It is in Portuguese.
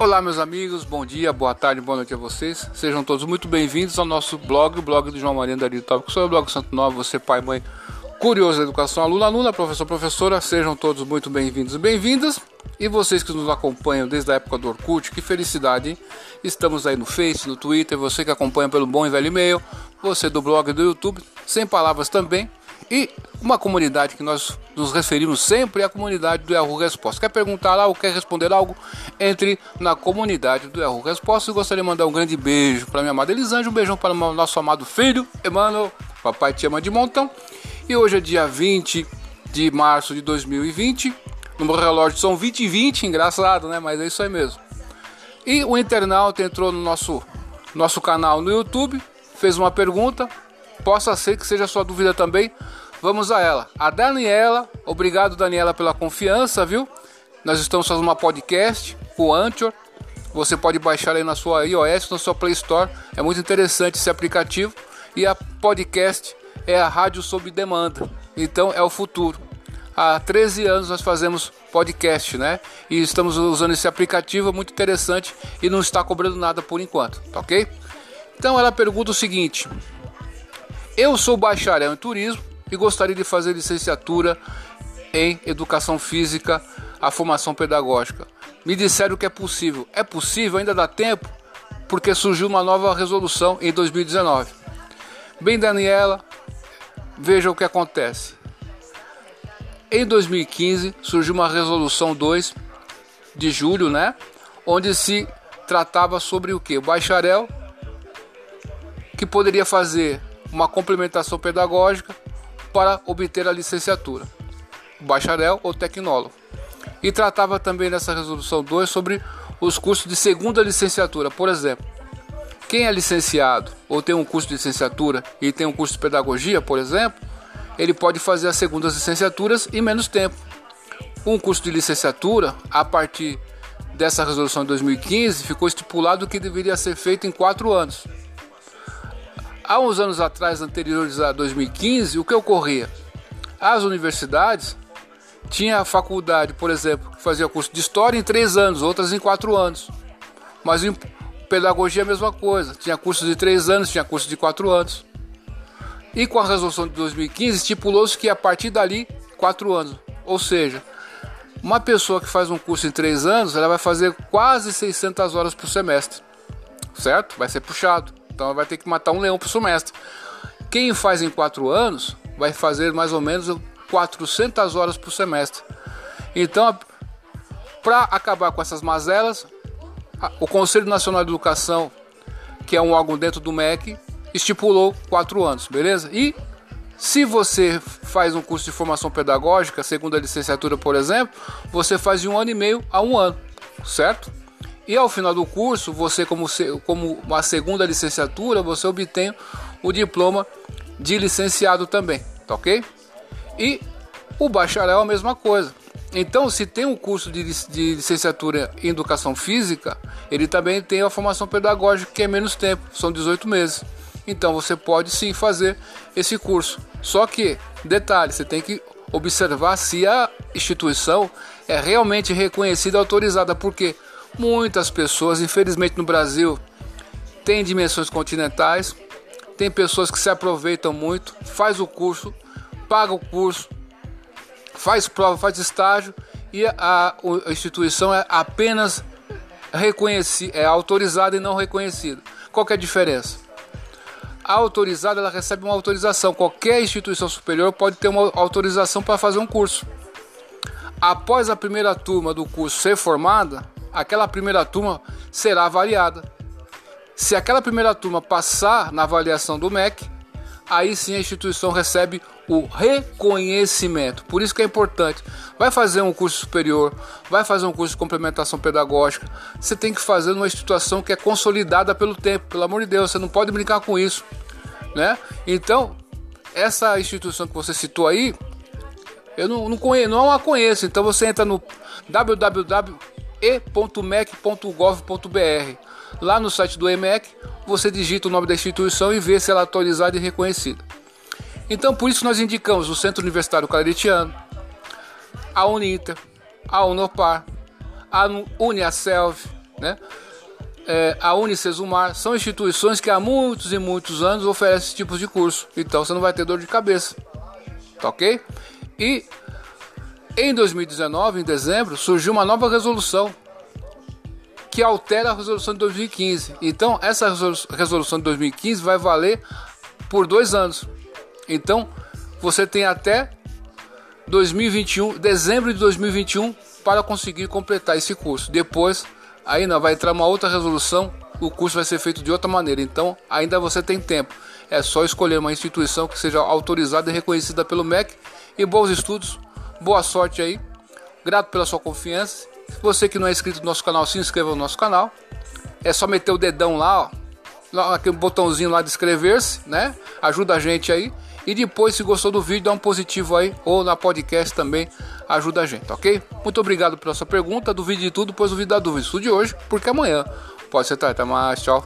Olá, meus amigos, bom dia, boa tarde, boa noite a vocês. Sejam todos muito bem-vindos ao nosso blog, o blog do João Maria Dari Tópico. Sou o blog Santo Novo, você, pai, mãe, curioso da educação, aluno, aluna, professor, professora. Sejam todos muito bem-vindos e bem-vindas. E vocês que nos acompanham desde a época do Orkut, que felicidade, hein? Estamos aí no Face, no Twitter, você que acompanha pelo bom e velho e-mail, você do blog do YouTube, sem palavras também. E uma comunidade que nós nos referimos sempre é a comunidade do Yahoo Resposta. Quer perguntar ou quer responder algo? Entre na comunidade do Yahoo Resposta. Eu gostaria de mandar um grande beijo para minha amada Elisângela, um beijão para o nosso amado filho, Emmanuel. Papai te ama de montão. E hoje é dia 20 de março de 2020. No meu relógio são 20 e 20, engraçado, né? Mas é isso aí mesmo. E o internauta entrou no nosso, nosso canal no YouTube, fez uma pergunta. Possa ser que seja sua dúvida também. Vamos a ela. A Daniela, obrigado Daniela pela confiança, viu? Nós estamos fazendo uma podcast, o Anchor. Você pode baixar aí na sua iOS, na sua Play Store. É muito interessante esse aplicativo. E a podcast é a rádio sob demanda. Então é o futuro. Há 13 anos nós fazemos podcast, né? E estamos usando esse aplicativo, é muito interessante e não está cobrando nada por enquanto, tá ok? Então ela pergunta o seguinte: Eu sou bacharel em turismo e gostaria de fazer licenciatura em educação física, a formação pedagógica. Me disseram que é possível. É possível, ainda dá tempo, porque surgiu uma nova resolução em 2019. Bem, Daniela, veja o que acontece. Em 2015 surgiu uma resolução 2 de julho, né? Onde se tratava sobre o que? O bacharel que poderia fazer uma complementação pedagógica para obter a licenciatura, bacharel ou tecnólogo. E tratava também nessa resolução 2 sobre os cursos de segunda licenciatura. Por exemplo, quem é licenciado ou tem um curso de licenciatura e tem um curso de pedagogia, por exemplo, ele pode fazer as segundas licenciaturas em menos tempo. Um curso de licenciatura, a partir dessa resolução de 2015, ficou estipulado que deveria ser feito em quatro anos. Há uns anos atrás, anteriores a 2015, o que ocorria? As universidades tinha a faculdade, por exemplo, que fazia curso de história em três anos, outras em quatro anos. Mas em pedagogia a mesma coisa. Tinha curso de três anos, tinha curso de quatro anos. E com a resolução de 2015 estipulou-se que a partir dali quatro anos. Ou seja, uma pessoa que faz um curso em três anos, ela vai fazer quase 600 horas por semestre, certo? Vai ser puxado. Então vai ter que matar um leão por semestre. Quem faz em quatro anos vai fazer mais ou menos 400 horas por semestre. Então, para acabar com essas mazelas, o Conselho Nacional de Educação, que é um órgão dentro do MEC, estipulou quatro anos, beleza? E se você faz um curso de formação pedagógica, segunda licenciatura, por exemplo, você faz de um ano e meio a um ano, certo? E ao final do curso, você como, como uma segunda licenciatura, você obtém o diploma de licenciado também, tá ok? E o bacharel é a mesma coisa. Então, se tem um curso de, de licenciatura em educação física, ele também tem a formação pedagógica que é menos tempo, são 18 meses. Então você pode sim fazer esse curso. Só que, detalhe, você tem que observar se a instituição é realmente reconhecida e autorizada, porque muitas pessoas, infelizmente no Brasil, têm dimensões continentais, tem pessoas que se aproveitam muito, faz o curso, paga o curso, faz prova, faz estágio e a, a instituição é apenas reconhecida, é autorizada e não reconhecida. Qual é a diferença? a autorizada ela recebe uma autorização. Qualquer instituição superior pode ter uma autorização para fazer um curso. Após a primeira turma do curso ser formada, aquela primeira turma será avaliada. Se aquela primeira turma passar na avaliação do MEC, aí sim a instituição recebe o reconhecimento. Por isso que é importante. Vai fazer um curso superior, vai fazer um curso de complementação pedagógica. Você tem que fazer numa instituição que é consolidada pelo tempo. Pelo amor de Deus, você não pode brincar com isso, né? Então, essa instituição que você citou aí, eu não, não, conheço, não a conheço. Então você entra no www.e.mec.gov.br. Lá no site do EMEC, você digita o nome da instituição e vê se ela é atualizada e reconhecida. Então, por isso nós indicamos o Centro Universitário Claretiano, a Uninter, a Unopar, a Uniaselv, né? É, a Unicesumar são instituições que há muitos e muitos anos oferecem esse tipo de curso. Então você não vai ter dor de cabeça. Tá ok? E em 2019, em dezembro, surgiu uma nova resolução que altera a resolução de 2015. Então, essa resolução de 2015 vai valer por dois anos. Então, você tem até 2021, dezembro de 2021, para conseguir completar esse curso. Depois, ainda vai entrar uma outra resolução, o curso vai ser feito de outra maneira. Então, ainda você tem tempo. É só escolher uma instituição que seja autorizada e reconhecida pelo MEC. E bons estudos, boa sorte aí. Grato pela sua confiança. Você que não é inscrito no nosso canal, se inscreva no nosso canal. É só meter o dedão lá, ó, aquele botãozinho lá de inscrever-se, né? Ajuda a gente aí. E depois, se gostou do vídeo, dá um positivo aí, ou na podcast também, ajuda a gente, ok? Muito obrigado pela sua pergunta. Duvide de tudo, pois duvide da dúvida. Estude hoje, porque amanhã pode ser tarde. Até mais, tchau.